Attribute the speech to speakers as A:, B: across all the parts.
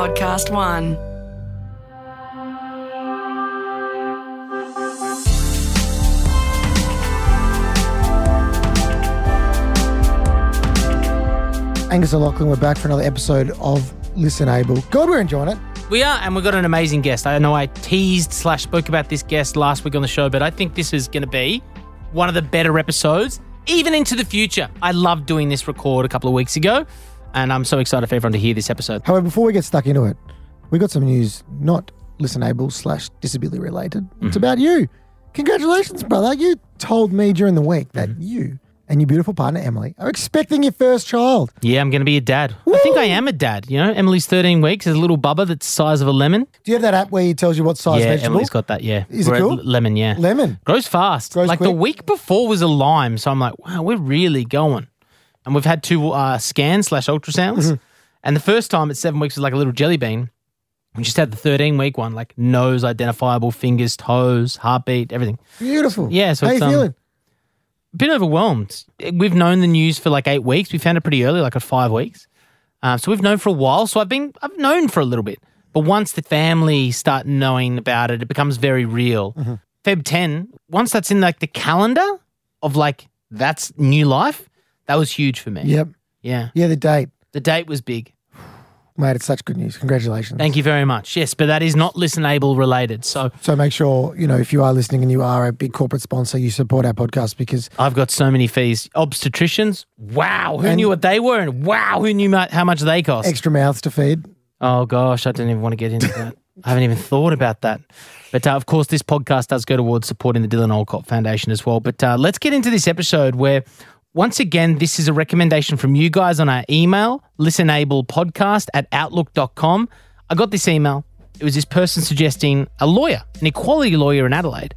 A: Podcast One.
B: Angus and O'Loughlin, we're back for another episode of ListenABLE. God, we're enjoying it.
C: We are, and we've got an amazing guest. I know I teased slash spoke about this guest last week on the show, but I think this is going to be one of the better episodes, even into the future. I loved doing this record a couple of weeks ago, and I'm so excited for everyone to hear this episode.
B: However, before we get stuck into it, we got some news, not listenable slash disability related. It's mm-hmm. about you. Congratulations, brother. You told me during the week that mm-hmm. you and your beautiful partner, Emily, are expecting your first child.
C: Yeah, I'm going to be a dad. I think I am a dad. You know, Emily's 13 weeks, is a little bubba that's the size of a lemon.
B: Do you have that app where he tells you what size
C: yeah,
B: vegetable?
C: Emily's got that. Yeah,
B: Is it
C: We're at
B: cool?
C: lemon, yeah.
B: Lemon.
C: Grows fast.
B: Grows
C: like the week before was a lime, so I'm like, wow, we're really going. And we've had two uh, scans slash ultrasounds,
B: Mm-hmm.
C: and the first time at seven weeks was like a little jelly bean. We just had the 13 week one, like nose identifiable, fingers, toes, heartbeat, everything.
B: Beautiful.
C: Yeah, so
B: How
C: it's,
B: you
C: um,
B: feeling?
C: A bit overwhelmed. We've known the news for like eight weeks. We found it pretty early, like at five weeks. Um, so we've known for a while. So I've been, I've known for a little bit. But once the family start knowing about it, it becomes very real.
B: Mm-hmm.
C: Feb 10, once that's in like the calendar of like, that's new life, that was huge for me.
B: Yep.
C: Yeah.
B: Yeah, the date.
C: The date was big.
B: Mate, it's such good news. Congratulations.
C: Thank you very much. Yes, but that is not listenable related. So
B: So make sure, you know, if you are listening and you are a big corporate sponsor, you support our podcast because
C: I've got so many fees. Obstetricians, wow, who
B: And-
C: knew what they were? And wow, who knew mu- how much they cost?
B: extra mouths to feed.
C: Oh gosh, I didn't even want to get into that. I haven't even thought about that. But uh, of course, this podcast does go towards supporting the Dylan Alcott Foundation as well. But uh, let's get into this episode where, once again, this is a recommendation from you guys on our email, listenablepodcast at outlook.com. I got this email. It was this person suggesting a lawyer, an equality lawyer in Adelaide.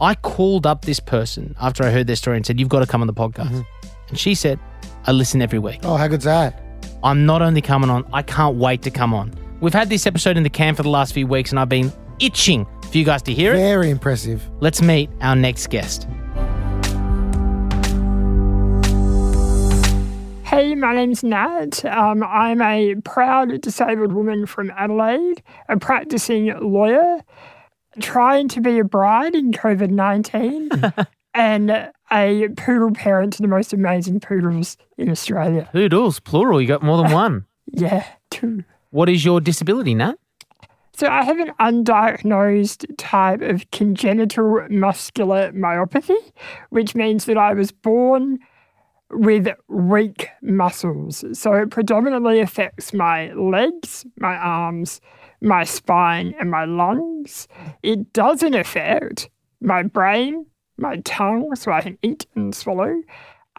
C: I called up this person after I heard their story and said, You've got to come on the podcast. Mm-hmm. And she said, I listen every week.
B: Oh, how good's that?
C: I'm not only coming on, I can't wait to come on. We've had this episode in the can for the last few weeks, and I've been itching for you guys to hear it.
B: Very impressive.
C: Let's meet our next guest.
D: Hey, my name's Nat. Um, I'm a proud disabled woman from Adelaide, a practicing lawyer, trying to be a bride in COVID 19, and a poodle parent to the most amazing poodles in Australia.
C: Poodles, plural. You got more than one.
D: Yeah, two.
C: What is your disability, Nat?
D: So I have an undiagnosed type of congenital muscular myopathy, which means that I was born with weak muscles. So it predominantly affects my legs, my arms, my spine, and my lungs. It doesn't affect my brain, my tongue, so I can eat and swallow,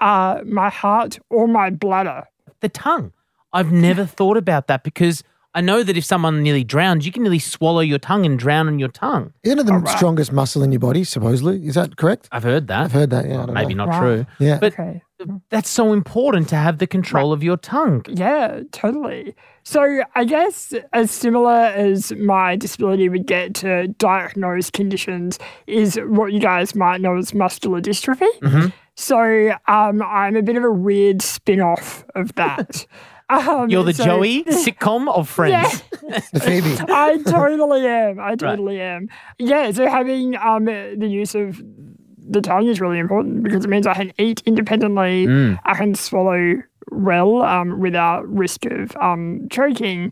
D: uh, my heart, or my bladder.
C: The tongue. I've never thought about that because I know that if someone nearly drowns, you can nearly swallow your tongue and drown on your tongue.
B: Isn't it the strongest muscle in your body, supposedly? Is that correct?
C: I've heard that.
B: I've heard that, yeah. I don't
C: Maybe
B: know.
C: not
D: Wow.
C: true.
B: Yeah.
C: But
D: Okay.
C: that's so important to have the control of your tongue.
D: Yeah, totally. So I guess as similar as my disability would get to diagnose conditions is what you guys might know as muscular dystrophy.
C: Mm-hmm.
D: So um, I'm a bit of a weird spin-off of that. Um,
C: You're the
D: so-
C: Joey sitcom of Friends.
D: Yeah.
B: The Phoebe.
D: I totally am. I totally am. Yeah, so having um the use of the tongue is really important because it means I can eat independently.
C: Mm.
D: I can swallow well um, without risk of um, choking.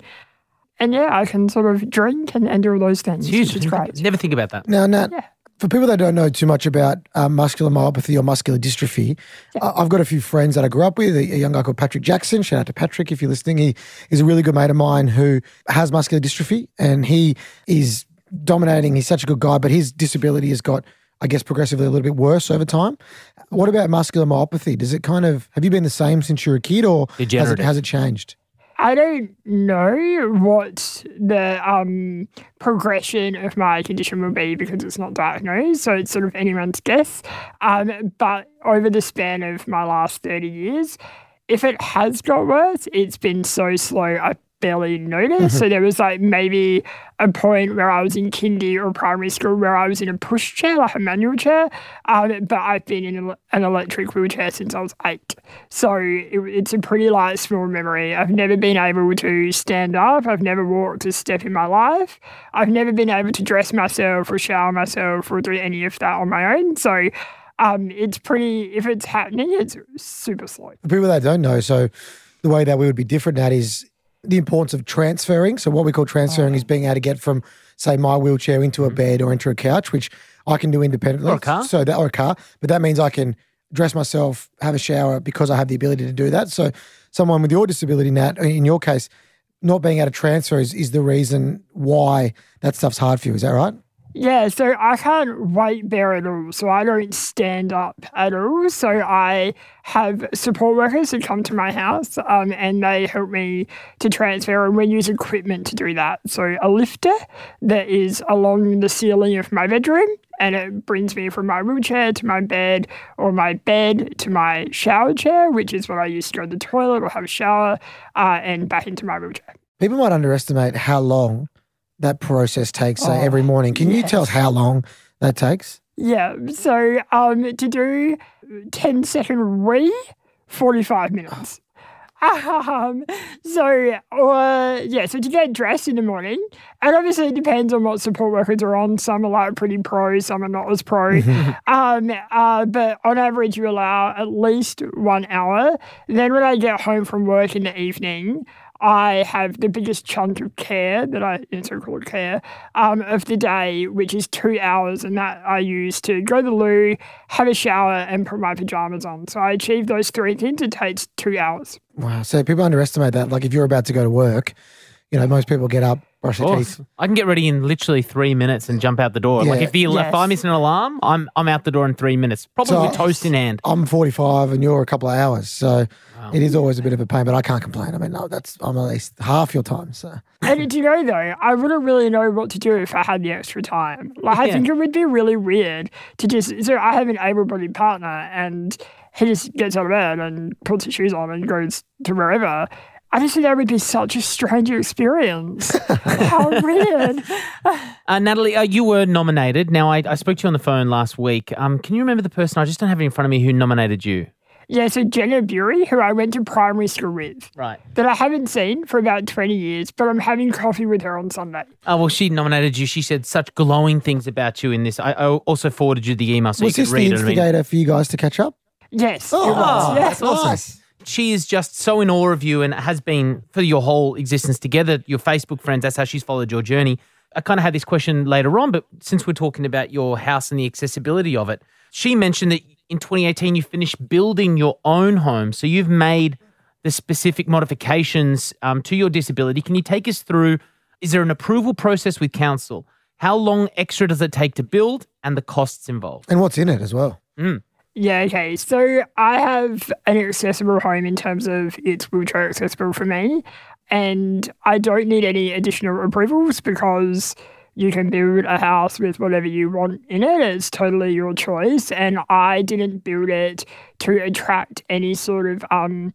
D: And yeah, I can sort of drink and, and do all those things.
C: Huge.
D: Which is great.
C: Never think about that.
B: No, no.
D: Yeah.
B: For people that don't know too much about uh, muscular myopathy or muscular dystrophy, I- I've got a few friends that I grew up with. A, a young guy called Patrick Jackson. Shout out to Patrick if you're listening. He is a really good mate of mine who has muscular dystrophy, and he is dominating. He's such a good guy, but his disability has got, I guess, progressively a little bit worse over time. What about muscular myopathy? Does it kind of have you been the same since you were a kid, or has it, has it changed?
D: I don't know what the um, progression of my condition will be because it's not diagnosed, so it's sort of anyone's guess. Um, but over the span of my last 30 years, if it has got worse, it's been so slow. I barely notice. so there was like maybe a point where I was in kindy or primary school where I was in a push chair, like a manual chair. Um, but I've been in an electric wheelchair since I was eight. So it, it's a pretty like small memory. I've never been able to stand up. I've never walked a step in my life. I've never been able to dress myself or shower myself or do any of that on my own. So um, it's pretty, if it's happening, it's super slow.
B: For people that don't know, so the way that we would be different at is the importance of transferring. So what we call transferring
C: Oh.
B: is being able to get from, say, my wheelchair into a mm. bed or into a couch, which I can do independently.
C: Or a car.
B: So that or a car, but that means I can dress myself, have a shower because I have the ability to do that. So someone with your disability, Nat, in your case, not being able to transfer is, is the reason why that stuff's hard for you. Is that right?
D: Yeah, so I can't weight bear at all. So I don't stand up at all. So I have support workers who come to my house um, and they help me to transfer. And we use equipment to do that. So a lifter that is along the ceiling of my bedroom and it brings me from my wheelchair to my bed or my bed to my shower chair, which is what I use to go to the toilet or have a shower uh, and back into my wheelchair.
B: People might underestimate how long that process takes, say,
D: Oh,
B: every morning. Can you tell us how long that takes?
D: Yeah, so um, to do 10 second wee, 45 minutes. Um, so, uh, yeah, so to get dressed in the morning, and obviously it depends on what support workers are on. Some are like pretty pro, some are not as pro. um, uh, but on average, you allow at least one hour. Then when I get home from work in the evening, I have the biggest chunk of care that I, in so-called care, um, of the day, which is two hours, and that I use to go to the loo, have a shower, and put my pajamas on. So I achieve those three things. It takes two hours.
B: Wow. So people underestimate that. Like if you're about to go to work, you know, most people get up, brush their
C: Oh,
B: teeth.
C: I can get ready in literally three minutes and jump out the door. Like
B: Yeah.
C: if you
D: Yes.
C: if I miss an alarm, I'm I'm out the door in three minutes, probably
B: So-
C: with toast in hand.
B: I'm 45 and you're a couple of hours. So it is always a bit of a pain, but I can't complain. I mean, no, that's, I'm at least half your time. So
D: And do you know though, I wouldn't really know what to do if I had the extra time. Like I
C: Yeah.
D: think it would be really weird to just so I have an able-bodied partner and he just gets out of bed and puts his shoes on and goes to wherever. I just think that would be such a strange experience. How weird.
C: Uh, Natalie, uh, you were nominated. Now I, I spoke to you on the phone last week. Um, can you remember the person? I just don't have it in front of me who nominated you.
D: Yeah, so Jenna Bury, who I went to primary school with,
C: Right.
D: that I haven't seen for about 20 years, but I'm having coffee with her on Sunday.
C: Oh well, she nominated you. She said such glowing things about you in this. I, I also forwarded you the email so
B: was
C: you
B: this
C: could
B: the
C: read it. Was I mean,
B: instigator for you guys to catch up?
D: Yes,
B: Oh,
D: it was. Yes.
C: that's awesome. She is just so in awe of you and has been for your whole existence together, your Facebook friends. That's how she's followed your journey. I kind of had this question later on, but since we're talking about your house and the accessibility of it, she mentioned that in 2018 you finished building your own home. So you've made the specific modifications um, to your disability. Can you take us through? Is there an approval process with council? How long extra does it take to build and the costs involved?
B: And what's in it as well?
D: Yeah, okay. So I have an accessible home in terms of it's wheelchair accessible for me. And I don't need any additional approvals because you can build a house with whatever you want in it. It's totally your choice. And I didn't build it to attract any sort of um,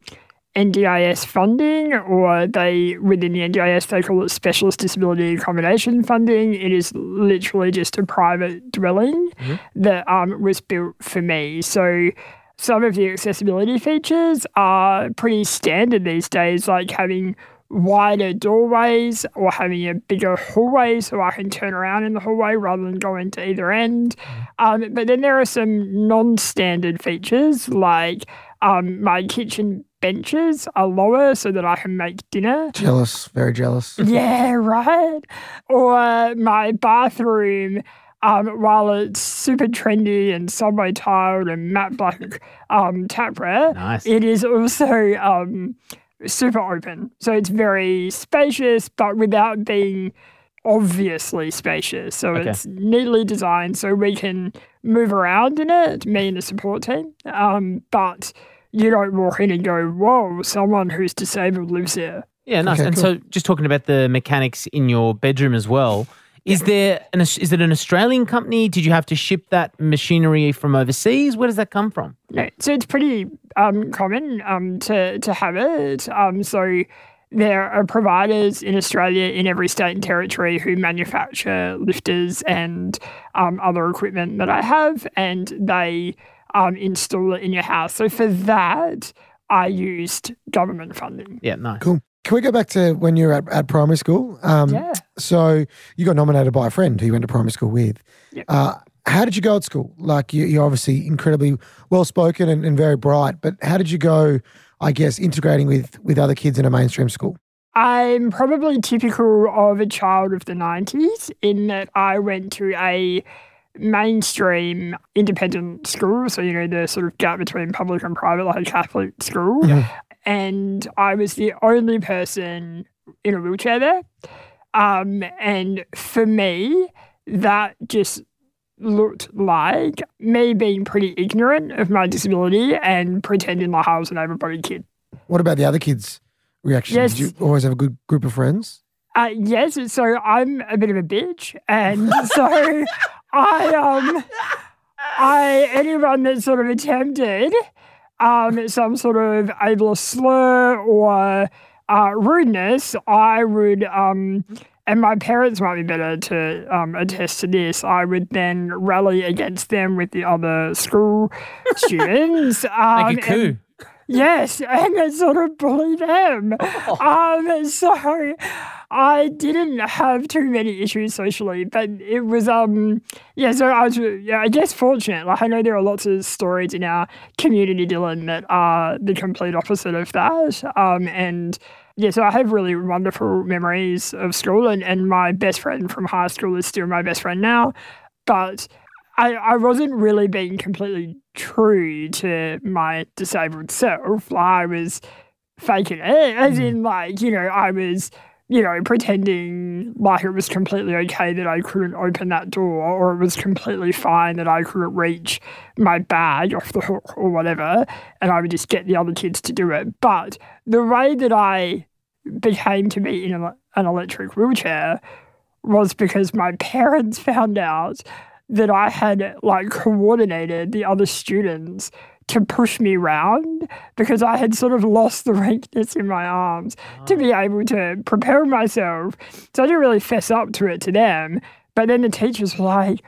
D: NDIS funding, or they within the NDIS they call it specialist disability accommodation funding. It is literally just a private dwelling that um, was built for me. So some of the accessibility features are pretty standard these days, like having wider doorways or having a bigger hallway so I can turn around in the hallway rather than go into either end. Um, but then there are some non standard features like um, my kitchen benches are lower so that I can make dinner.
B: Jealous, very jealous.
D: Yeah, right. Or my bathroom, um, while it's super trendy and subway tiled and matte black um, tapware,
C: Nice.
D: it is also um, super open. So it's very spacious, but without being obviously spacious. So
C: Okay.
D: it's neatly designed so we can move around in it, me and the support team. Um, but you don't walk in and go, whoa, someone who's disabled lives here.
C: Yeah, nice.
B: Okay,
C: and
B: cool.
C: so, just talking about the mechanics in your bedroom as well, is there an is it an Australian company? Did you have to ship that machinery from overseas? Where does that come from?
D: No, so it's pretty um, common um, to to have it. Um, so there are providers in Australia in every state and territory who manufacture lifters and um, other equipment that I have, and they um, install it in your house. So for that, I used government funding.
C: Yeah, nice.
B: Cool. Can we go back to when you were at, at primary school? Um,
D: Yeah.
B: So you got nominated by a friend who you went to primary school with.
D: Yep.
B: Uh, how did you go at school? Like you, you're obviously incredibly well spoken and, and very bright, but how did you go? I guess integrating with with other kids in a mainstream school.
D: I'm probably typical of a child of the 90s in that I went to a mainstream independent school. So, you know, the sort of gap between public and private, like a Catholic school.
B: Yeah.
D: And I was the only person in a wheelchair there. Um, and for me, that just looked like me being pretty ignorant of my disability and pretending like I was an able kid.
B: What about the other kids' reactions?
D: Yes.
B: Did you always have a good group of friends?
D: Uh, yes, so I'm a bit of a bitch, and so I um I anyone that sort of attempted um some sort of ableist slur or uh, rudeness, I would um and my parents might be better to um, attest to this. I would then rally against them with the other school students. Um,
C: Like a coup.
D: and- Yes, and then sort of bully them. Um, so I didn't have too many issues socially, but it was um yeah. So I was yeah, I guess fortunate. Like I know there are lots of stories in our community, Dylan, that are the complete opposite of that. Um, and yeah, so I have really wonderful memories of school, and and my best friend from high school is still my best friend now, but. I, I wasn't really being completely true to my disabled self. Like, I was faking it, as in, like, you know, I was, you know, pretending like it was completely okay that I couldn't open that door, or it was completely fine that I couldn't reach my bag off the hook or whatever, and I would just get the other kids to do it. But the way that I became to be in an electric wheelchair was because my parents found out that I had like coordinated the other students to push me round because I had sort of lost the weakness in my arms to be ah. able to prepare myself. So I didn't really fess up to it to them. But then the teachers were like,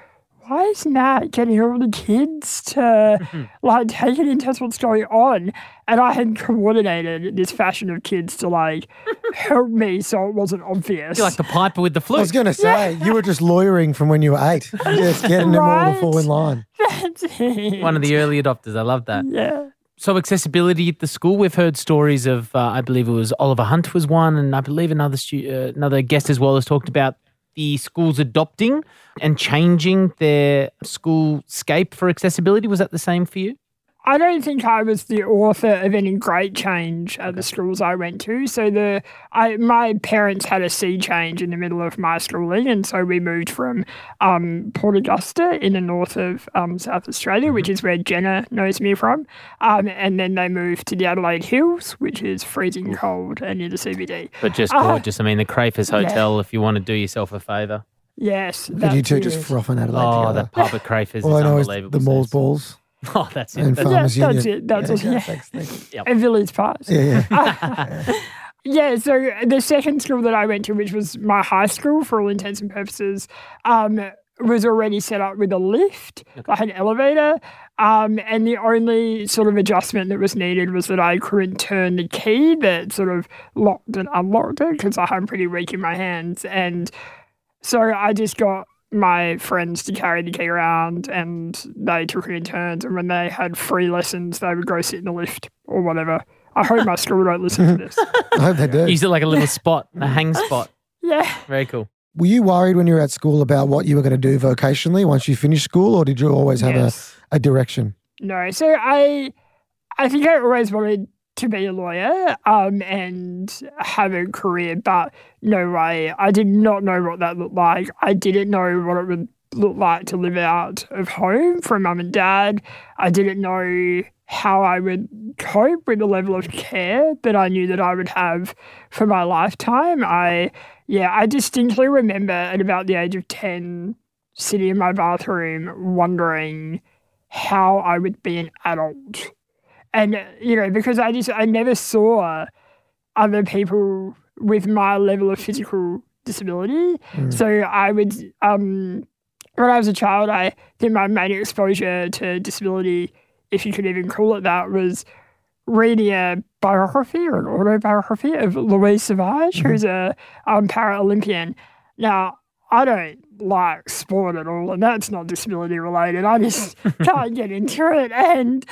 D: why is Nat getting all the kids to like take it into what's going on? And I had coordinated this fashion of kids to like help me so it wasn't obvious.
C: You're like the piper with the flute.
B: I was
C: flute.
B: going to say you were just lawyering from when you were eight, just getting them all to fall in line.
D: That's it.
C: One of the early adopters. I love that.
D: Yeah.
C: So accessibility at the school, we've heard stories of. Uh, I believe it was Oliver Hunt was one, and I believe another stu- uh, another guest as well has talked about the schools adopting and changing their school scape for accessibility. Was that the same for you?
D: I don't think I was the author of any great change at the schools I went to. So the I my parents had a sea change in the middle of my schooling, and so we moved from um, Port Augusta in the north of um, South Australia, which is where Jenna knows me from, um, and then they moved to the Adelaide Hills, which is freezing cold and near the CBD.
C: But just
D: Ah.
C: gorgeous. I mean, the Crafers Hotel. If you want to do yourself a favour.
D: Yes,
B: But you
D: that's
B: two just
D: froth
B: frothing Adelaide
C: Oh,
B: together.
C: that pub at Crafers
B: All I
C: is
B: know is
C: unbelievable.
B: the Malls
C: Says.
B: balls
C: Oh, that's it.
B: and
C: That's-
B: Farmers
D: Yeah, that's it. That's
B: yeah,
D: all-
B: okay,
D: yeah.
B: thanks, thanks.
D: and Village Pass.
B: Yeah, yeah.
D: Yeah, so the second school that I went to, which was my high school for all intents and purposes, um, was already set up with a lift, like an elevator. Um, and the only sort of adjustment that was needed was that I couldn't turn the key that sort of locked and unlocked it because I'm pretty weak in my hands. And so I just got my friends to carry the key around and they took it in turns. And when they had free lessons, they would go sit in the lift or whatever. I hope my school don't listen to this.
B: I hope they do.
C: Use it like a little spot, a hang spot.
D: Yeah.
C: Very cool.
B: Were you worried when you were at school about what you were going to do vocationally once you finished school, or did you always have
D: Yes.
B: a, a direction?
D: No. So I I think I always wanted to be a lawyer um, and have a career, but no way. I did not know what that looked like. I didn't know what it would look like to live out of home from mum and dad. I didn't know how I would cope with the level of care that I knew that I would have for my lifetime. I yeah, I distinctly remember at about the age of 10 sitting in my bathroom wondering how I would be an adult. And, you know, because I just, I never saw other people with my level of physical disability. So I would, um, when I was a child, I think my main exposure to disability, if you could even call it that, was reading a biography or an autobiography of Louise Savage, who's a um, Paralympian. Now, I don't like sport at all, and that's not disability related. I just can't get into it. And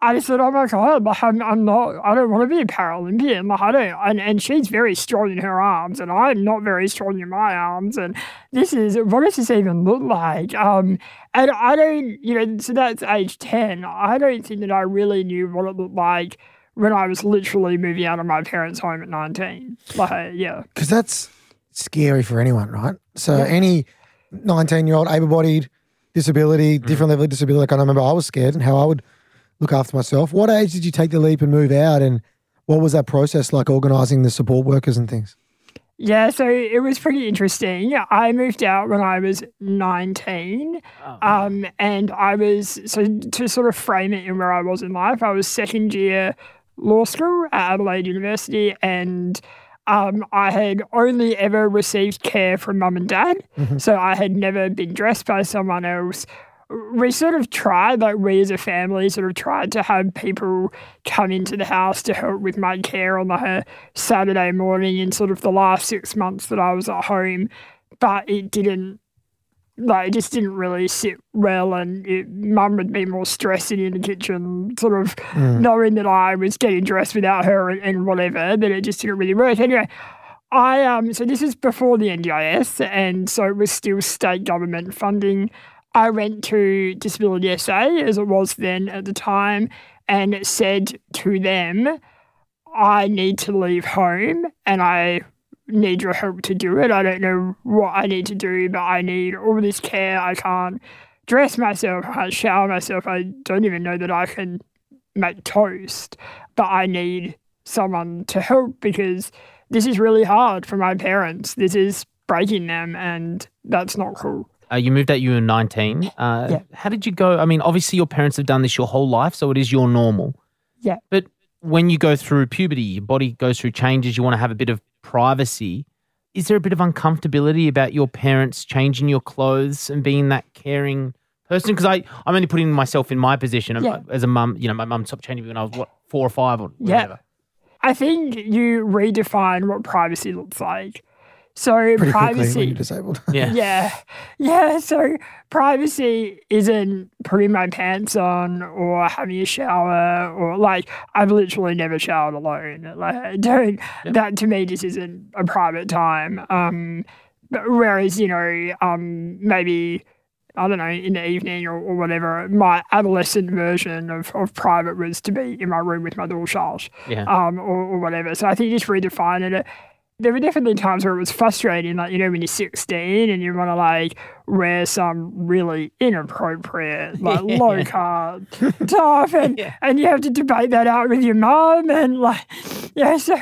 D: I said, oh my God, like, I'm, I'm not, I don't want to be a Paralympian. Like, I don't, and, and she's very strong in her arms, and I'm not very strong in my arms. And this is, what does this even look like? Um, and I don't, you know, so that's age 10. I don't think that I really knew what it looked like when I was literally moving out of my parents' home at 19. Like, yeah.
B: Because that's scary for anyone, right? So any 19 year old able bodied disability, different level of disability, like I remember I was scared and how I would look after myself. What age did you take the leap and move out? And what was that process like organising the support workers and things?
D: Yeah, so it was pretty interesting. I moved out when I was 19. Um, and I was, so to sort of frame it in where I was in life, I was second year law school at Adelaide University and um, I had only ever received care from mum and dad. So I had never been dressed by someone else. We sort of tried, like we as a family sort of tried to have people come into the house to help with my care on like a Saturday morning in sort of the last six months that I was at home. But it didn't like it just didn't really sit well and it, mum would be more stressing in the kitchen sort of knowing that I was getting dressed without her and, and whatever that it just didn't really work anyway I um so this is before the NDIS and so it was still state government funding I went to Disability SA as it was then at the time and said to them I need to leave home and I need your help to do it. I don't know what I need to do, but I need all this care. I can't dress myself, I can't shower myself. I don't even know that I can make toast, but I need someone to help because this is really hard for my parents. This is breaking them, and that's not cool.
C: Uh, you moved out, you were 19. Uh,
D: Yeah.
C: How did you go? I mean, obviously, your parents have done this your whole life, so it is your normal.
D: Yeah.
C: But when you go through puberty, your body goes through changes, you want to have a bit of privacy. Is there a bit of uncomfortability about your parents changing your clothes and being that caring person? Because I, I'm only putting myself in my position
D: Yeah.
C: as a mum. You know, my mum stopped changing me when I was, what, four or five or whatever.
D: Yeah.
C: whatever.
D: I think you redefine what privacy looks like. So
B: Pretty
D: privacy
B: when you're disabled.
C: Yeah.
D: Yeah. Yeah. So privacy isn't putting my pants on or having a shower or like I've literally never showered alone. Like I don't that to me just isn't a private time. Um whereas, you know, um maybe I don't know, in the evening or, or whatever, my adolescent version of, of private was to be in my room with my door shut
C: Yeah.
D: um, or, or whatever. So I think just redefining it. There were definitely times where it was frustrating, like, you know, when you're 16 and you want to, like, wear some really inappropriate, like, low cut stuff, and,
C: Yeah.
D: and you have to debate that out with your mum, and, like, yeah, so,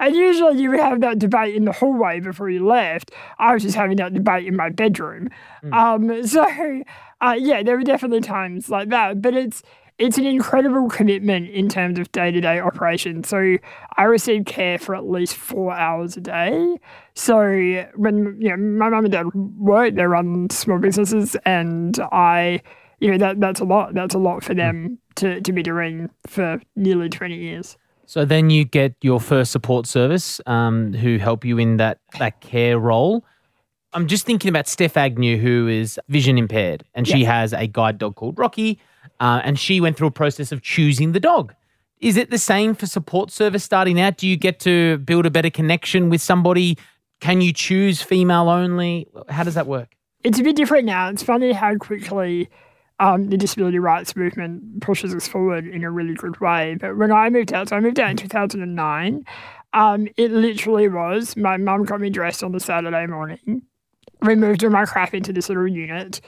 D: and usually you would have that debate in the hallway before you left. I was just having that debate in my bedroom. Um, so, uh, yeah, there were definitely times like that, but it's, it's an incredible commitment in terms of day to day operation. So I receive care for at least four hours a day. So when you know my mum and dad work, they run small businesses, and I, you know, that that's a lot. That's a lot for them to to be doing for nearly twenty years.
C: So then you get your first support service um, who help you in that, that care role. I'm just thinking about Steph Agnew, who is vision impaired, and she has a guide dog called Rocky, uh, and she went through a process of choosing the dog. Is it the same for support service starting out? Do you get to build a better connection with somebody? Can you choose female only? How does that work?
D: it's a bit different now. It's funny how quickly um, the disability rights movement pushes us forward in a really good way. But when I moved out, so I moved out in 2009, um, it literally was my mum got me dressed on the Saturday morning. We moved all my crap into this little unit,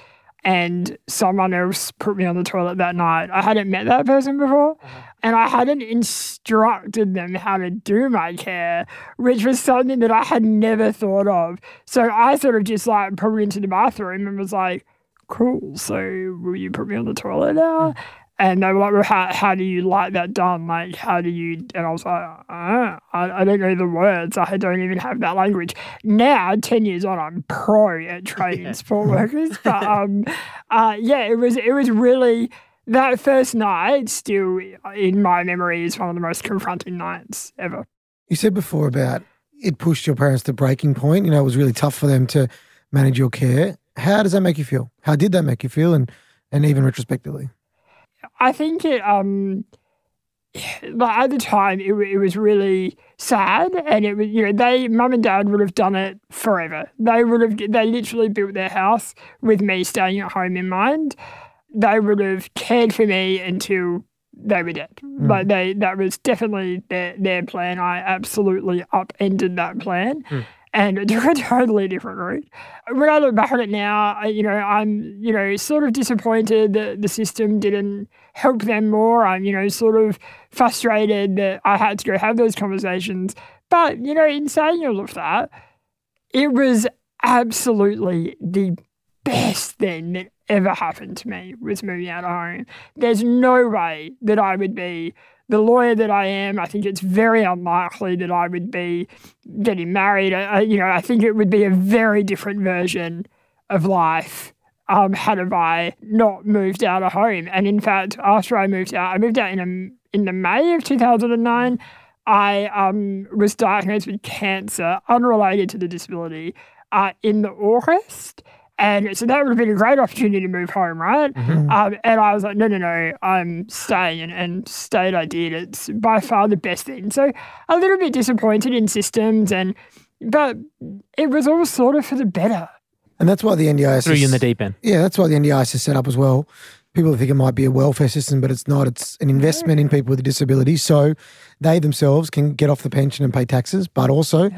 D: and someone else put me on the toilet that night. I hadn't met that person before, uh-huh. and I hadn't instructed them how to do my care, which was something that I had never thought of. So I sort of just like put me into the bathroom and was like, cool. So will you put me on the toilet now? Mm. And they were like, well, how, how do you like that done? Like, how do you? And I was like, uh, I, I don't know the words. I don't even have that language. Now, 10 years on, I'm pro at training
C: Yeah.
D: sport workers. But um, uh, yeah, it was, it was really, that first night still in my memory is one of the most confronting nights ever.
B: You said before about it pushed your parents to breaking point. You know, it was really tough for them to manage your care. How does that make you feel? How did that make you feel? And and even retrospectively,
D: I think it um like at the time it, it was really sad and it was you know they mum and dad would have done it forever. They would have they literally built their house with me staying at home in mind. They would have cared for me until they were dead. Like they that was definitely their their plan. I absolutely upended that plan.
C: Mm.
D: And a totally different route when I look back on it now, I, you know, I'm, you know, sort of disappointed that the system didn't help them more. I'm, you know, sort of frustrated that I had to go have those conversations. But, you know, in saying all of that, it was absolutely the best thing that ever happened to me was moving out of home. There's no way that I would be the lawyer that I am. I think it's very unlikely that I would be getting married. I, you know, I think it would be a very different version of life um, had have I not moved out of home. And in fact, after I moved out, I moved out in a, in the May of 2009. I um, was diagnosed with cancer unrelated to the disability uh, in the August. And so that would have been a great opportunity to move home, right? Um, and I was like, no, no, no, I'm staying. And, and stayed I did. It's by far the best thing. So a little bit disappointed in systems, and but it was all sort of for the better.
B: and that's why the NDIS
C: Threw you in the deep end.
B: Yeah, that's why the NDIS is set up as well. People think it might be a welfare system, but it's not. It's an investment in people with a disability, so they themselves can get off the pension and pay taxes, but also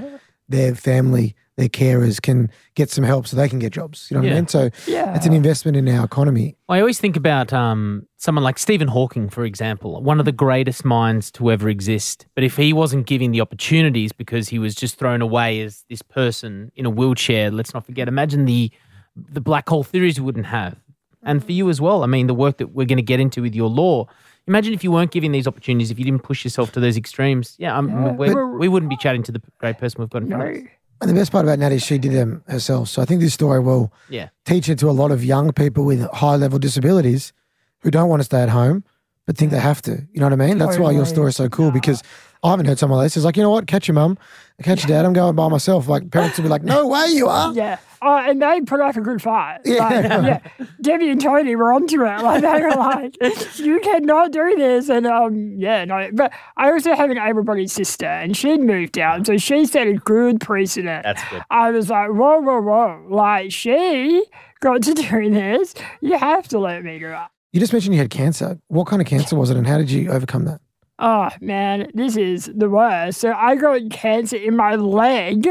B: their family, their carers can get some help so they can get jobs. You know what
C: Yeah.
B: I mean? So
D: Yeah.
B: it's an investment in our economy.
C: I always think about um, someone like Stephen Hawking, for example, one of the greatest minds to ever exist. But if he wasn't given the opportunities because he was just thrown away as this person in a wheelchair, let's not forget. Imagine the the black hole theories we wouldn't have, and for you as well. I mean, the work that we're going to get into with your law. Imagine if you weren't given these opportunities, if you didn't push yourself to those extremes. Yeah, I'm,
D: Yeah.
C: we're,
D: But-
C: we wouldn't be chatting to the great person we've got in front of us.
B: And the best part about Nat is she did them herself. So I think this story will
C: Yeah.
B: teach it to a lot of young people with high level disabilities who don't want to stay at home but think they have to. You know what I mean? That's why your
D: Totally.
B: story is so cool because I haven't heard someone like this. It's like, you know what? Catch your mum, catch your dad. I'm going by myself. Like parents will be like, no way you are.
D: Yeah. Oh, and they put up a good fight.
B: Yeah.
D: Like, yeah. Debbie and Tony were onto it. Like they were like, you cannot do this. And um, yeah, no. But I also have an able-bodied sister, and she'd moved out, so she set a good precedent.
C: That's good.
D: I was like, whoa, whoa, whoa! Like she got to do this. You have to let me do it.
B: You just mentioned you had cancer. What kind of cancer was it and how did you overcome that?
D: Oh man, this is the worst. So I got cancer in my leg,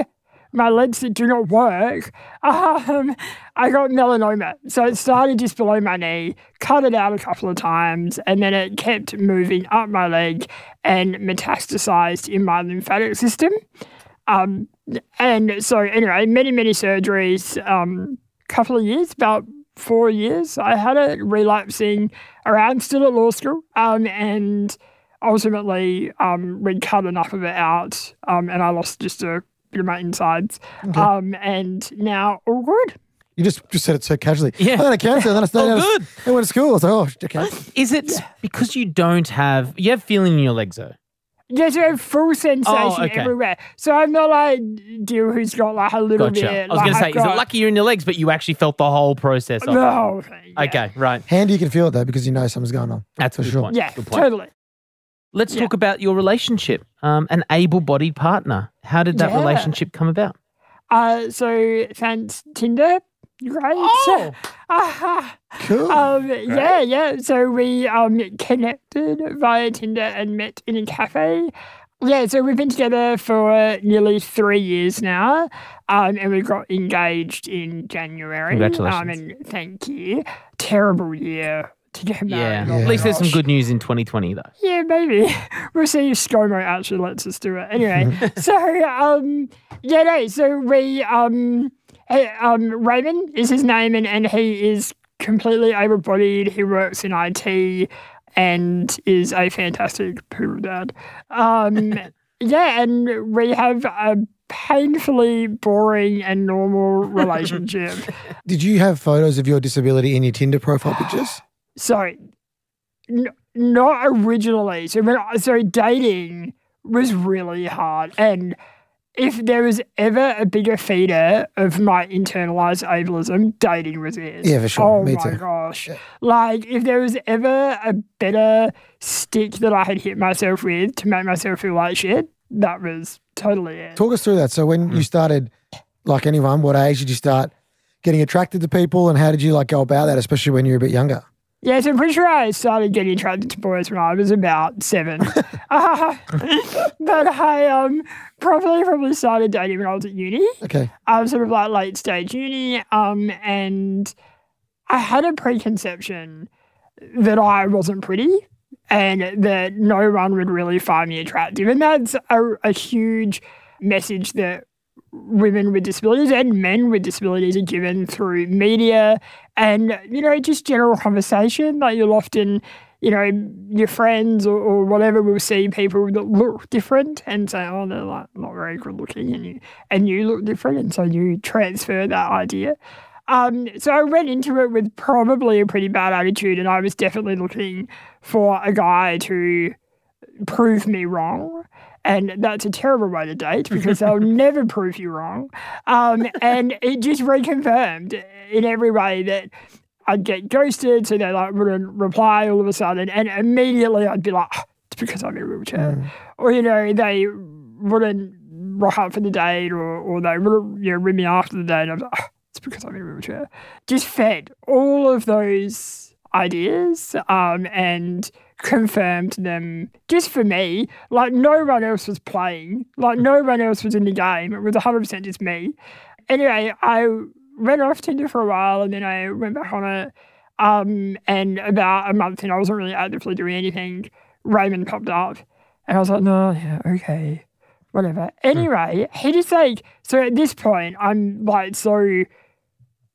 D: my legs that do not work. Um, I got melanoma. So it started just below my knee, cut it out a couple of times, and then it kept moving up my leg and metastasized in my lymphatic system. Um, and so anyway, many, many surgeries, um, couple of years, about four years. I had it relapsing around still at law school. Um, and ultimately um, we cut enough of it out um, and I lost just a bit of my insides. Um, and now all good.
B: You just just said it so casually.
C: Yeah.
B: I had a cancer and then I stayed
C: Oh,
B: out of-
C: good.
B: I went to school. I was like, oh, okay.
C: Is it because you don't have you have feeling in your legs though?
D: Yes, I have full sensation
C: Oh, okay.
D: everywhere. So I'm not like Deal who's got like a little
C: Gotcha.
D: bit.
C: I was
D: like,
C: going to say,
D: I've
C: is it
D: got
C: lucky you're in your legs, but you actually felt the whole process? Of
D: The whole yeah.
C: Okay, right.
B: Handy you can feel it though because you know something's going on.
C: That's
B: For
C: a good
B: sure.
C: point.
D: Yeah,
C: Good point.
D: totally.
C: Let's
D: Yeah.
C: talk about your relationship. Um, an able-bodied partner. How did that
D: Yeah.
C: relationship come about?
D: Uh, so thanks Tinder. Great.
C: Oh!
D: Ah,
B: Cool.
D: um, yeah, yeah. So we um connected via Tinder and met in a cafe. Yeah, so we've been together for nearly three years now, um, and we got engaged in January.
C: Congratulations.
D: Um, and thank you. Terrible year to get
C: Yeah.
D: married.
B: Yeah.
C: At least there's some good news in 2020, though.
D: Yeah, maybe. We'll see if ScoMo actually lets us do it. Anyway, so um yeah, no, so we um hey, um Raymond is his name and, and he is completely able bodied. He works in IT and is a fantastic poodle dad. Um, yeah, and we have a painfully boring and normal relationship.
B: Did you have photos of your disability in your Tinder profile pictures?
D: So, n- not originally. So, when I, so dating was really hard, and if there was ever a bigger feeder of my internalized ableism, dating was it.
B: Yeah, for sure.
D: Oh
B: Me
D: my
B: too.
D: gosh! Like, if there was ever a better stick that I had hit myself with to make myself feel like shit, that was totally it.
B: Talk us through that. So when you mm. started, like anyone, what age did you start getting attracted to people, and how did you like go about that, especially when you were a bit younger?
D: Yeah, so I'm pretty sure I started getting attracted to boys when I was about seven. uh, but I um probably probably started dating when I was at uni.
B: Okay.
D: I was sort of like late stage uni. Um, and I had a preconception that I wasn't pretty and that no one would really find me attractive. And that's a, a huge message that women with disabilities and men with disabilities are given through media and, you know, just general conversation. Like you'll often, you know, your friends or, or whatever will see people that look different and say, oh, they're like not very good looking and you and you look different. And so you transfer that idea. Um, so I went into it with probably a pretty bad attitude and I was definitely looking for a guy to prove me wrong. And that's a terrible way to date because they'll never prove you wrong. Um, and it just reconfirmed in every way that I'd get ghosted, so they like wouldn't reply all of a sudden, and immediately I'd be like, "Oh, "It's because I'm in a wheelchair," or you know, they wouldn't rock up for the date, or or they wouldn't you know ring me after the date. And I'm like, "Oh, "It's because I'm in a wheelchair." Just fed all of those ideas, um, and confirmed them just for me. Like no one else was playing. Like no one else was in the game. It was 100% just me. Anyway, I went off Tinder for a while and then I went back on it. Um, and about a month in, I wasn't really actively doing anything. Raymond popped up and I was like, no, yeah, okay, whatever. Anyway, he just like, so at this point, I'm like so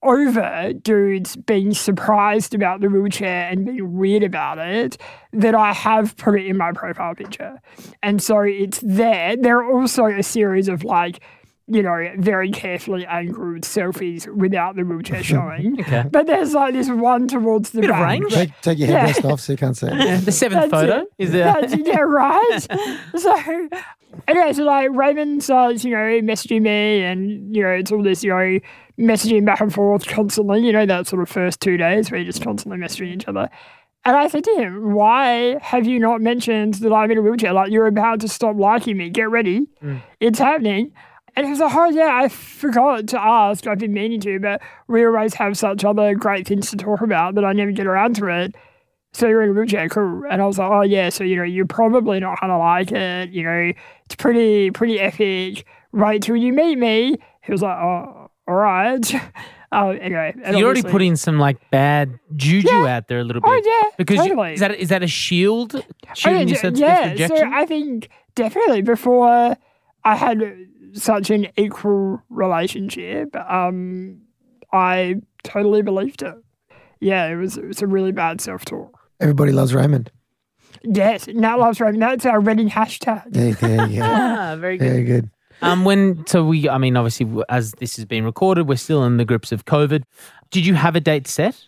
D: over dudes being surprised about the wheelchair and being weird about it that I have put it in my profile picture. And so it's there. There are also a series of like, you know, very carefully angled selfies without the wheelchair showing.
C: Okay.
D: But there's like this one towards the
C: Bit of range.
B: Take, take your
D: Yeah.
B: headrest off so you can't see it.
C: The seventh
D: That's
C: photo
D: it.
C: is there.
D: That's, yeah, right. so anyway, so like Raymond starts, you know, messaging me and you know, it's all this, you know, messaging back and forth constantly, you know, that sort of first two days where you're just constantly messaging each other. And I said to him, Why have you not mentioned that I'm in a wheelchair? Like you're about to stop liking me. Get ready. Mm. It's happening. And he was like, Oh yeah, I forgot to ask. I've been meaning to, but we always have such other great things to talk about that I never get around to it. So you're in a wheelchair, cool. And I was like, oh yeah, so you know, you're probably not gonna like it. You know, it's pretty pretty epic. Wait till you meet me. He was like, oh, all right. Oh, anyway, and
C: you already putting some like bad juju
D: Yeah.
C: out there a little bit.
D: Oh yeah,
C: Because you-
D: totally.
C: is that is that a shield
D: Oh,
C: shielding
D: yeah,
C: yourself
D: yeah.
C: against
D: So? I think definitely before I had such an equal relationship, um, I totally believed it. Yeah, it was it was a really bad self talk.
B: Everybody loves Raymond.
D: Yes, Nat loves Raymond. That's our Reading hashtag.
B: There, there you go.
C: ah, very good.
B: Very good.
C: Um, when so we, I mean, obviously, as this has been recorded, we're still in the grips of COVID. Did you have a date set?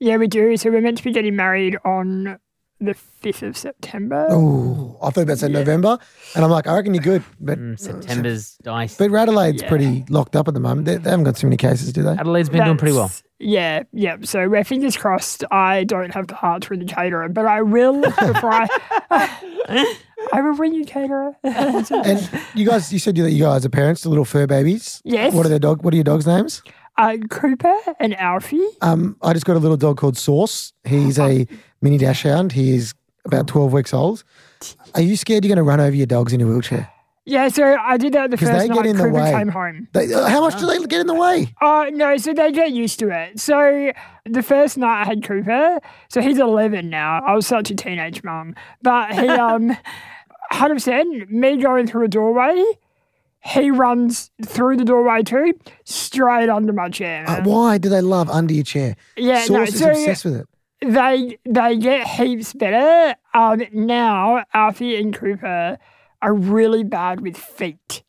D: Yeah, we do. So we're meant to be getting married on the 5th of September.
B: Oh, I thought about saying November, and I'm like, I reckon you're good, but
C: Mm, September's dice.
B: but Adelaide's
D: Yeah.
B: pretty locked up at the moment. They, they haven't got too many cases, do they?
C: Adelaide's been doing pretty well.
D: That's- Yeah, yeah. So we're fingers crossed. I don't have the heart to indicate it, but I will before I. I will bring you caterer.
B: And you guys, you said that you guys are parents to little fur babies.
D: Yes.
B: What are their dog? What are your dogs' names?
D: uh, Cooper and Alfie.
B: Um, I just got a little dog called Sauce. He's a mini dachshund. He is about 12 weeks old. Are you scared you're going to run over your dogs in a wheelchair?
D: Yeah, so I did that the first
B: they get
D: night
B: in the
D: Cooper
B: way.
D: came home.
B: They, uh, how much do they get in the way?
D: Oh, no, so they get used to it. So the first night I had Cooper, so he's 11 now. I was such a teenage mum. But he, um, 100%, me going through a doorway, he runs through the doorway too, straight under my chair.
B: Uh, why do they love under your chair?
D: yeah,
B: Sauce
D: no,
B: is
D: so
B: obsessed with it.
D: they they get heaps better. Um, now Alfie and Cooper are really bad with feet.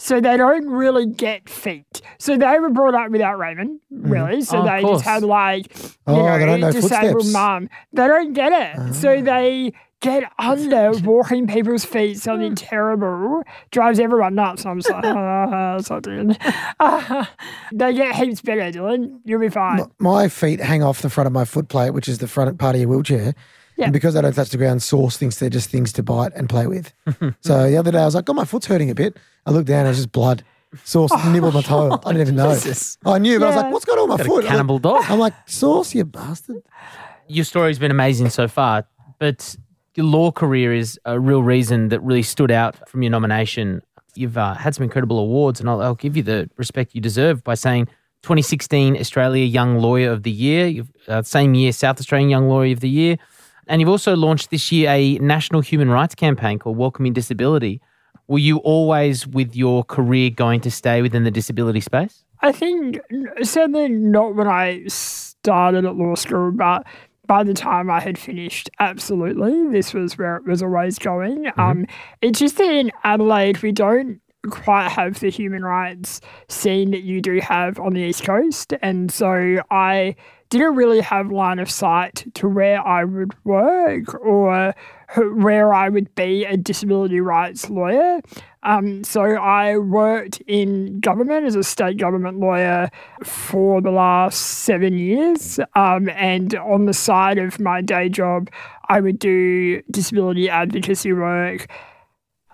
D: So they don't really get feet. So they were brought up without Raymond, really. So
C: Oh,
D: they just had like you
B: Oh,
D: know,
B: they don't know
D: disabled mum. They don't get it. So they get under walking people's feet, something terrible. Drives everyone nuts. I'm just like, ah, something. Uh, they get heaps better, Dylan. You'll be fine.
B: M- My feet hang off the front of my foot plate, which is the front part of your wheelchair.
D: Yeah.
B: And because I don't touch the ground, Source thinks they're just things to bite and play with. so the other day I was like, oh, my foot's hurting a bit. I looked down, and it was just blood. Source nibbled my toe. I didn't even know.
C: Jesus.
B: I knew, but I was
D: Yeah.
B: like, what's going on with my foot? I'm
C: cannibal
B: like,
C: dog.
B: I'm like, Source, you bastard.
C: Your story's been amazing so far, but your law career is a real reason that really stood out from your nomination. You've uh, had some incredible awards, and I'll, I'll give you the respect you deserve by saying 2016 Australia Young Lawyer of the Year, you've, uh, same year South Australian Young Lawyer of the Year, and you've also launched this year a national human rights campaign called Welcoming Disability. Were you always, with your career, going to stay within the disability space?
D: I think certainly not when I started at law school, but by the time I had finished, absolutely, this was where it was always going. Um, it's just that in Adelaide, we don't quite have the human rights scene that you do have on the East Coast. And so I didn't really have line of sight to where I would work or where I would be a disability rights lawyer. Um, so I worked in government as a state government lawyer for the last seven years. Um, and on the side of my day job, I would do disability advocacy work.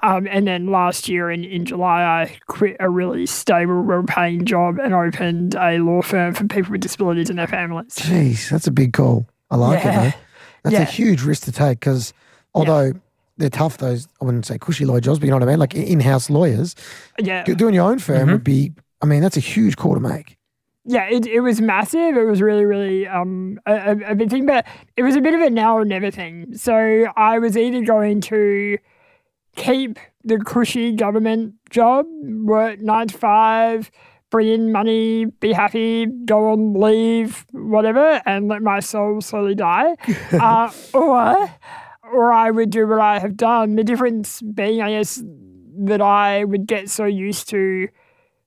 D: Um, and then last year in, in July, I quit a really stable, well paying job and opened a law firm for people with disabilities and their families.
B: Jeez, that's a big call. I like
D: Yeah.
B: it, though. That's
D: Yeah.
B: a huge risk to take because although they're tough, those, I wouldn't say cushy lawyer jobs, but you know what I mean? Like in house lawyers,
D: Yeah.
B: doing your own firm would be, I mean, that's a huge call to make.
D: Yeah, it, it was massive. It was really, really um, a, a- a big thing, but it was a bit of a now or never thing. So I was either going to keep the cushy government job, work nine to five, bring in money, be happy, go on leave, whatever, and let my soul slowly die, uh, or or I would do what I have done. The difference being, I guess, that I would get so used to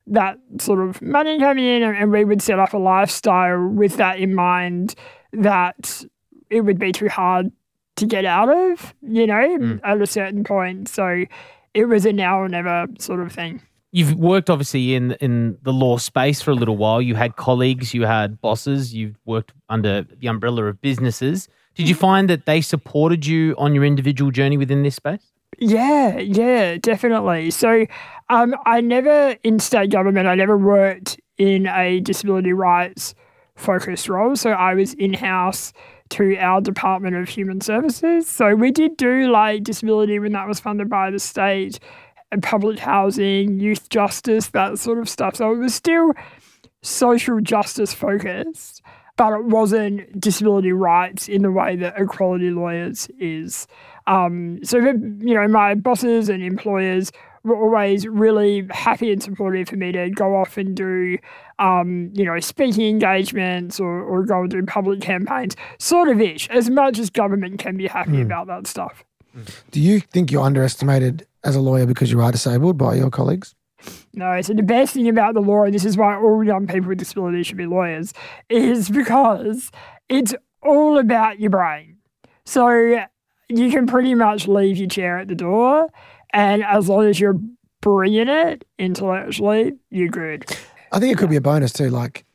D: that sort of money coming in and, and we would set up a lifestyle with that in mind that it would be too hard to get out of, you know,
C: Mm.
D: at a certain point. So it was a now or never sort of thing.
C: You've worked obviously in in the law space for a little while. You had colleagues, you had bosses, you've worked under the umbrella of businesses. Did you find that they supported you on your individual journey within this space?
D: Yeah, yeah, definitely. So um, I never, in state government, I never worked in a disability rights focused role. So I was in house to our Department of Human Services. So we did do like disability when that was funded by the state, and public housing, youth justice, that sort of stuff. So it was still social justice focused, but it wasn't disability rights in the way that equality lawyers is. Um, so, you know, my bosses and employers were always really happy and supportive for me to go off and do, um, you know, speaking engagements or, or go and do public campaigns, sort of ish, as much as government can be happy about that stuff.
B: Do you think you're underestimated as a lawyer because you are disabled by your colleagues?
D: No, so the best thing about the law, and this is why all young people with disabilities should be lawyers, is because it's all about your brain. So you can pretty much leave your chair at the door, and as long as you're bringing it intellectually, you're good.
B: I think it could be a bonus too. Like,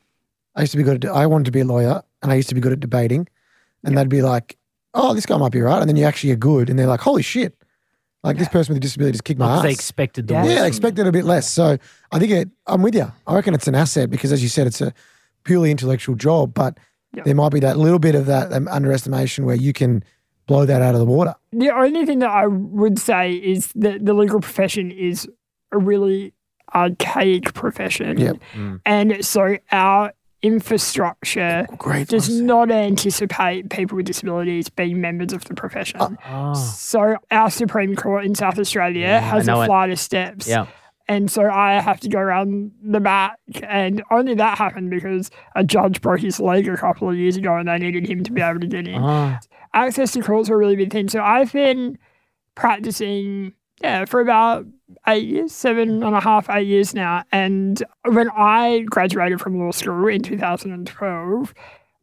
B: I used to be good at, I wanted to be a lawyer and I used to be good at debating. And they'd be like, oh, this guy might be right. And then you actually are good. And they're like, holy shit. Like, this person with a disability just kicked my ass.
C: they expected the
D: Yeah.
C: worst.
B: Yeah, I expected a bit less. So I think it, I'm with you. I reckon it's an asset because, as you said, it's a purely intellectual job, but
D: Yeah.
B: there might be that little bit of that um, underestimation where you can blow that out of the water.
D: The only thing that I would say is that the legal profession is a really archaic profession.
B: Yep.
C: Mm.
D: And so our infrastructure
B: Great.
D: does not anticipate people with disabilities being members of the profession.
C: Oh.
D: So our Supreme Court in South Australia
C: Yeah,
D: has
C: know
D: a
C: it.
D: flight of steps.
C: Yeah.
D: And so I have to go around the back. And only that happened because a judge broke his leg a couple of years ago and they needed him to be able to get in.
C: Ah.
D: Access to courts are a really big thing. So I've been practicing, yeah, for about eight years, seven and a half, eight years now. And when I graduated from law school in 2012,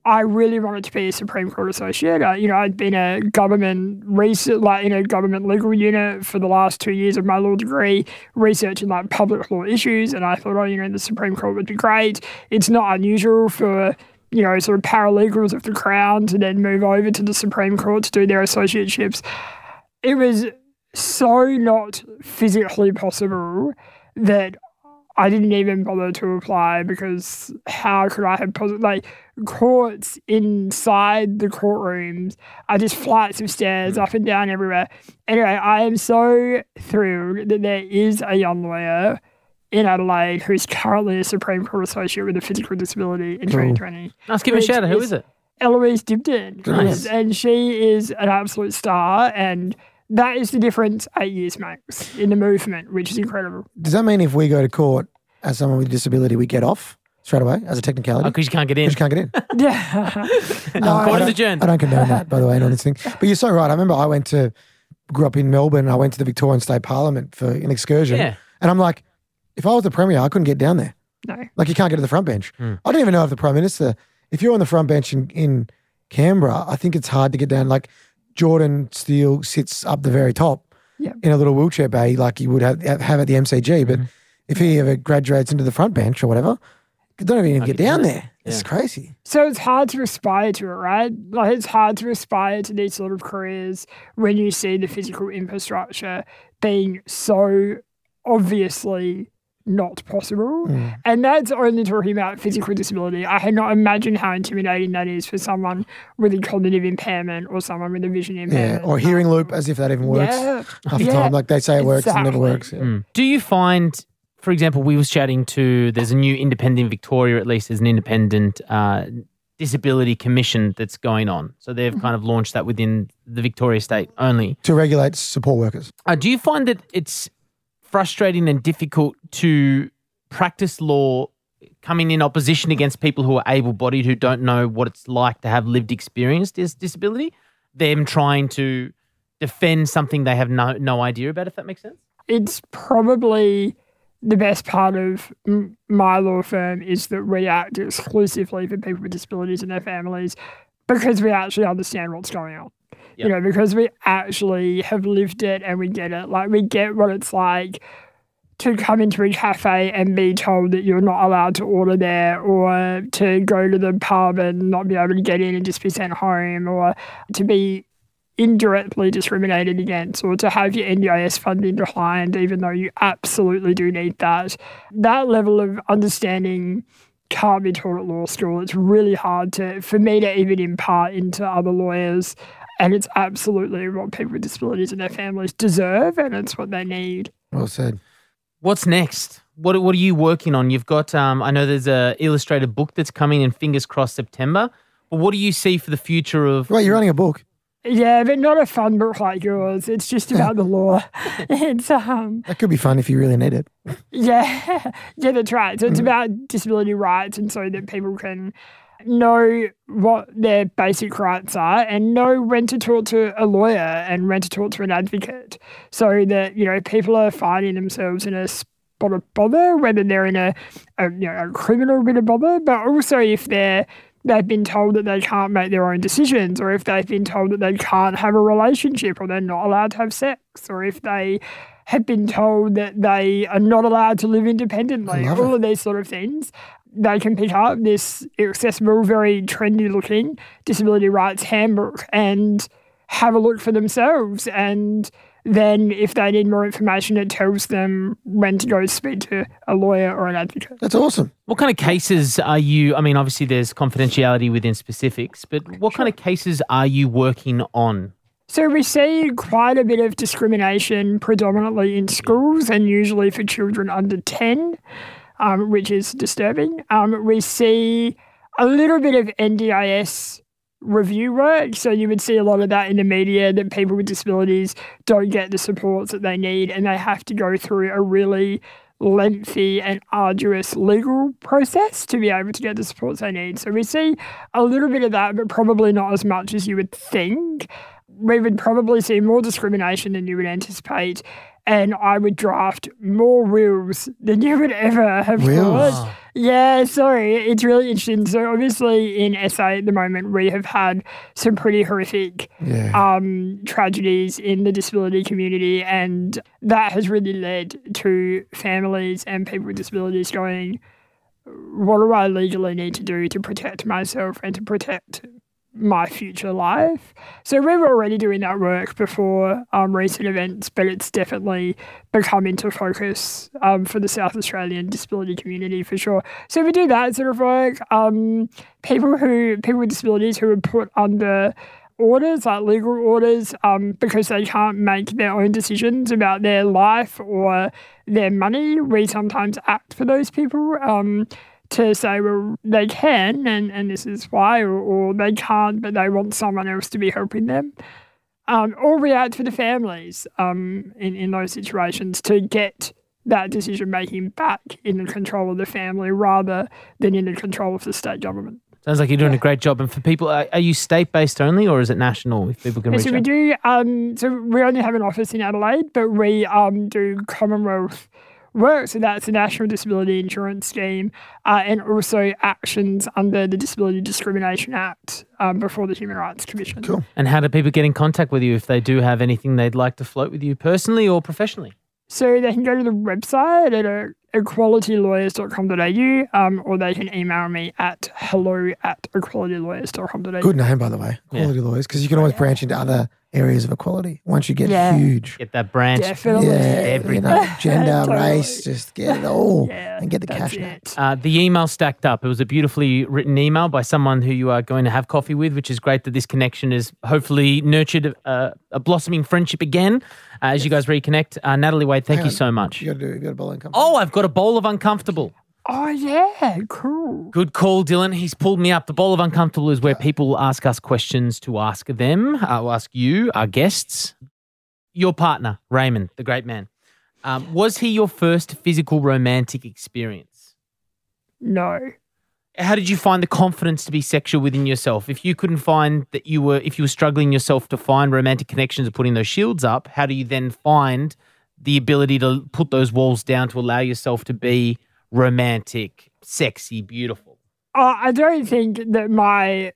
D: I really wanted to be a Supreme Court associate. Uh, you know, I'd been a government research, like in a government legal unit for the last two years of my law degree, researching like public law issues, and I thought, oh, you know, the Supreme Court would be great. It's not unusual for you know sort of paralegals of the Crown to then move over to the Supreme Court to do their associateships. It was so not physically possible that I didn't even bother to apply because how could I have possibly like courts inside the courtrooms are just flights of stairs hmm. up and down everywhere. Anyway, I am so thrilled that there is a young lawyer in Adelaide who's currently a Supreme Court associate with a physical disability in 2020.
C: Let's give him a shout out. Who
D: is-
C: is it?
D: Eloise Dibden.
C: Nice.
D: And she is an absolute star and that is the difference eight years makes in the movement, which is incredible.
B: Does that mean if we go to court as someone with a disability, we get off straight away as a technicality?
C: Because you can't get in.
B: We just can't get in.
D: Yeah.
B: Um,
C: Court
B: I
C: is
B: don't-
C: adjourned.
B: I don't condone that, by the way, and all this thing. But you're so right. I remember I went to, grew up in Melbourne. I went to the Victorian State Parliament for an excursion.
C: Yeah.
B: And I'm like, if I was the Premier, I couldn't get down there.
D: no.
B: Like, you can't get to the front bench.
C: Hmm.
B: I don't even know if the Prime Minister, if you're on the front bench in, in Canberra, I think it's hard to get down. Like, Jordan Steele sits up the very top
D: Yeah.
B: in a little wheelchair bay like you would have, have at the MCG. But
C: Mm-hmm.
B: if he ever graduates into the front bench or whatever, you don't even get
C: get
B: down
C: down
B: there. It's
C: Yeah.
B: crazy.
D: So it's hard to aspire to it, right? Like it's hard to aspire to these sort of careers when you see the physical infrastructure being so obviously not possible.
B: Mm.
D: And that's only talking about physical disability. I cannot imagine how intimidating that is for someone with a cognitive impairment or someone with a vision
B: Yeah.
D: impairment.
B: Or hearing loop as if that even works.
D: Yeah.
B: half the
D: Yeah.
B: time. Like they say it works, it never works. Yeah.
C: Mm. Do you find, for example, we was chatting to there's a new independent Victoria, at least there's an independent uh, disability commission that's going on. So they've
D: Mm-hmm.
C: kind of launched that within the Victoria state only.
B: To regulate support workers.
C: Uh, do you find that it's frustrating and difficult to practice law coming in opposition against people who are able bodied who don't know what it's like to have lived experience dis- disability? Them trying to defend something they have no, no idea about, if that makes sense?
D: it's probably the best part of my law firm is that we act exclusively for people with disabilities and their families because we actually understand what's going on.
C: Yep.
D: You know, because we actually have lived it and we get it. Like we get what it's like to come into a cafe and be told that you're not allowed to order there, or to go to the pub and not be able to get in and just be sent home, or to be indirectly discriminated against or to have your NDIS funding declined, even though you absolutely do need that. That level of understanding can't be taught at law school. It's really hard to for me to even impart into other lawyers. And it's absolutely what people with disabilities and their families deserve, and it's what they need.
B: Well said.
C: What's next? What What are you working on? You've got. Um, I know there's a illustrated book that's coming in. Fingers crossed September. But what do you see for the future of?
B: Right, you're running a book.
D: Yeah, but not a fun book like yours. It's just about the law. It's um
B: That could be fun if you really need it.
D: Yeah, yeah, that's right. So it's about disability rights, and so that people can know what their basic rights are and know when to talk to a lawyer and when to talk to an advocate, so that you know people are finding themselves in a spot of bother, whether they're in a, a you know a criminal bit of bother, but also if they're they've been told that they can't make their own decisions, or if they've been told that they can't have a relationship, or they're not allowed to have sex, or if they have been told that they are not allowed to live independently, all
B: it.
D: of these sort of things. They can pick up this accessible, very trendy looking disability rights handbook and have a look for themselves. And then, if they need more information, it tells them when to go speak to a lawyer or an advocate.
B: That's awesome.
C: What kind of cases are you? I mean, obviously there's confidentiality within specifics, but what kind of cases are you working on?
D: So we see quite a bit of discrimination predominantly in schools and usually for children under 10, um, which is disturbing. Um, we see a little bit of NDIS review work. So you would see a lot of that in the media that people with disabilities don't get the supports that they need and they have to go through a really lengthy and arduous legal process to be able to get the supports they need. So we see a little bit of that, but probably not as much as you would think. We would probably see more discrimination than you would anticipate and I would draft more wills than you would ever have
B: Wills?
D: thought. Yeah, sorry, it's really interesting. So obviously in SA at the moment we have had some pretty horrific
B: Yeah.
D: um, tragedies in the disability community, and that has really led to families and people with disabilities going, "What do I legally need to do to protect myself and to protect my future life?" So we were already doing that work before um, recent events, but it's definitely become into focus um, for the South Australian disability community for sure. So we do that sort of work. Um, people who people with disabilities who are put under orders, like legal orders, um, because they can't make their own decisions about their life or their money. We sometimes act for those people um, to say, well, they can, and, and this is why, or, or they can't, but they want someone else to be helping them. Um, or we act for the families um, in, in those situations to get that decision making back in the control of the family rather than in the control of the state government.
C: Sounds like you're doing a great job. And for people, are, are you state based only or is it national? If people can reach
D: so we
C: out?
D: do. Um, so we only have an office in Adelaide, but we um, do Commonwealth work. So that's the National Disability Insurance Scheme, uh, and also actions under the Disability Discrimination Act um, before the Human Rights Commission.
B: Cool.
C: And how do people get in contact with you if they do have anything they'd like to float with you personally or professionally?
D: So they can go to the website at uh, equalitylawyers.com.au um, or they can email me at hello at equalitylawyers.com.au.
B: Good name, by the way.
C: Yeah.
B: Quality lawyers, because you can always branch into other areas of equality once you get
D: Yeah.
B: huge.
C: Get that branch.
D: Definitely.
B: Yeah,
C: Everything.
B: you know, gender,
D: Totally.
B: race, just get it all
D: Yeah,
B: and get the cash
D: net.
C: Uh, the email stacked up. It was a beautifully written email by someone who you are going to have coffee with, which is great that this connection is hopefully nurtured uh, a blossoming friendship again uh, as you guys reconnect. Uh, Natalie Wade, thank
B: Hang
C: you
B: on.
C: so much.
B: You got to do. You got to bowl income.
C: Oh, I've got a bowl of uncomfortable.
D: Oh, yeah, cool.
C: Good call, Dylan. He's pulled me up. The bowl of uncomfortable is where people ask us questions to ask them, uh, ask you, our guests. Your partner, Raymond, the great man. Um, was he your first physical romantic experience?
D: No.
C: How did you find the confidence to be sexual within yourself? If you couldn't find that you were, if you were struggling yourself to find romantic connections and putting those shields up, how do you then find the ability to put those walls down to allow yourself to be romantic, sexy, beautiful?
D: Uh, I don't think that my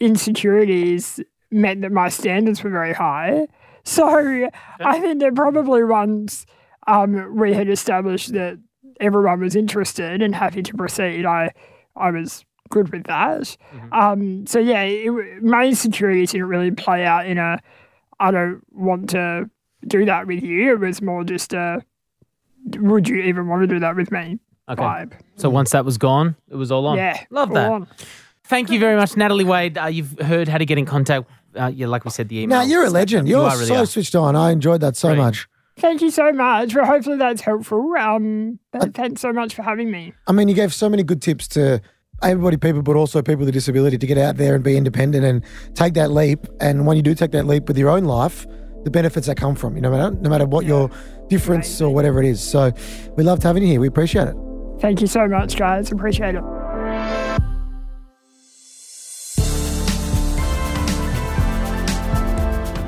D: insecurities meant that my standards were very high. So I think that probably once um, we had established that everyone was interested and happy to proceed, I I was good with that. Um, so yeah, it, my insecurities didn't really play out in a I don't want to do that with you. It was more just a would you even want to do that with me
C: Okay.
D: vibe.
C: So once that was gone, it was all on.
D: Yeah,
C: Love
D: all
C: that.
D: on.
C: Thank you very much, Natalie Wade. Uh, you've heard how to get in contact. Uh, yeah, like we said, the email.
B: Now you're a legend.
C: You
B: You're
C: are really
B: so
C: are.
B: switched on. I enjoyed that so
C: Great.
B: much.
D: Thank you so much. Well, hopefully that's helpful. Um, but thanks so much for having me.
B: I mean, you gave so many good tips to everybody, people, but also people with a disability to get out there and be independent and take that leap. And when you do take that leap with your own life, the benefits that come from you, no matter no matter what your difference or whatever it is. So we loved having you here. We appreciate it.
D: Thank you so much, guys. Appreciate it.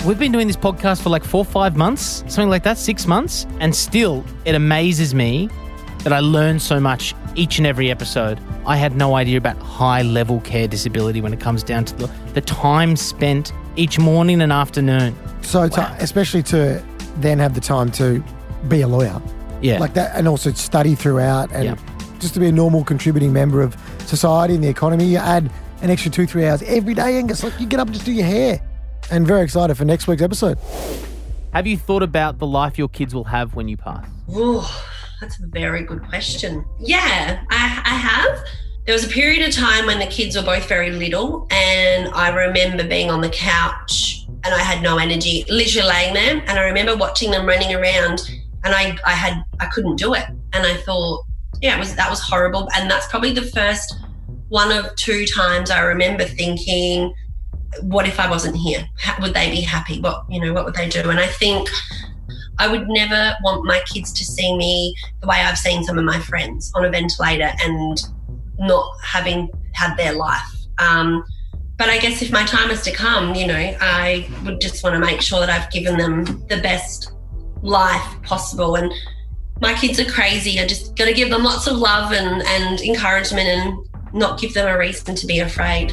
C: We've been doing this podcast for like four, five months, something like that, six months, and still it amazes me that I learn so much each and every episode. I had no idea about high level care disability when it comes down to the, the time spent each morning and afternoon.
B: So to, especially to then have the time to be a lawyer,
C: Yeah.
B: like that, and also study throughout, and
C: Yeah.
B: just to be a normal contributing member of society and the economy. You add an extra two, three hours every day, and it's like you get up and just do your hair. And very excited for next week's episode.
C: have you thought about the life your kids will have when you pass?
A: Oh, that's a very good question. Yeah, I, I have. There was a period of time when the kids were both very little, and I remember being on the couch and I had no energy, literally laying there. And I remember watching them running around, and I, I had I couldn't do it, and I thought, yeah, it was that was horrible. And that's probably the first one of two times I remember thinking, what if I wasn't here? How, would they be happy? What you know, what would they do? And I think I would never want my kids to see me the way I've seen some of my friends on a ventilator and not having had their life. Um, but I guess if my time is to come, you know, I would just want to make sure that I've given them the best life possible. And my kids are crazy. I just got to give them lots of love and, and encouragement and not give them a reason to be afraid.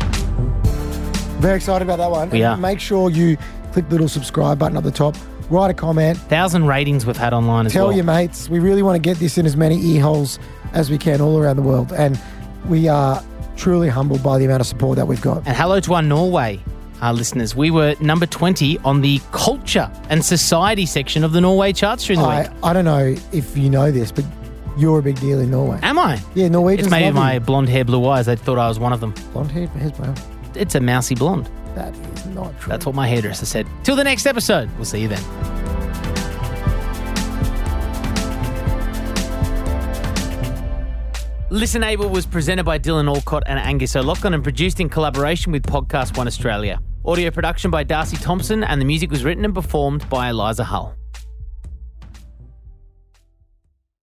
B: Very excited about that one.
C: We
B: And
C: are.
B: Make sure you click the little subscribe button at the top, write a comment,
C: Thousand ratings we've had online as
B: tell
C: well.
B: your mates. We really want to get this in as many ear holes as we can all around the world. And we are truly humbled by the amount of support that we've got.
C: And hello to our Norway uh, listeners. We were number 20 on the culture and society section of the Norway charts during the week.
B: I, I don't know if you know this, but you're a big deal in Norway.
C: Am I?
B: Yeah, Norwegians
C: It's maybe
B: love
C: my
B: you.
C: blonde hair, blue eyes. They thought I was one of them.
B: blonde hair, hair's brown.
C: It's a mousy blonde.
B: That is not true.
C: That's what my hairdresser said. Till the next episode. We'll see you then. ListenABLE was presented by Dylan Alcott and Angus O'Loughlin and produced in collaboration with PodcastOne Australia. Audio production by Darcy Thompson and the music was written and performed by Eliza Hull.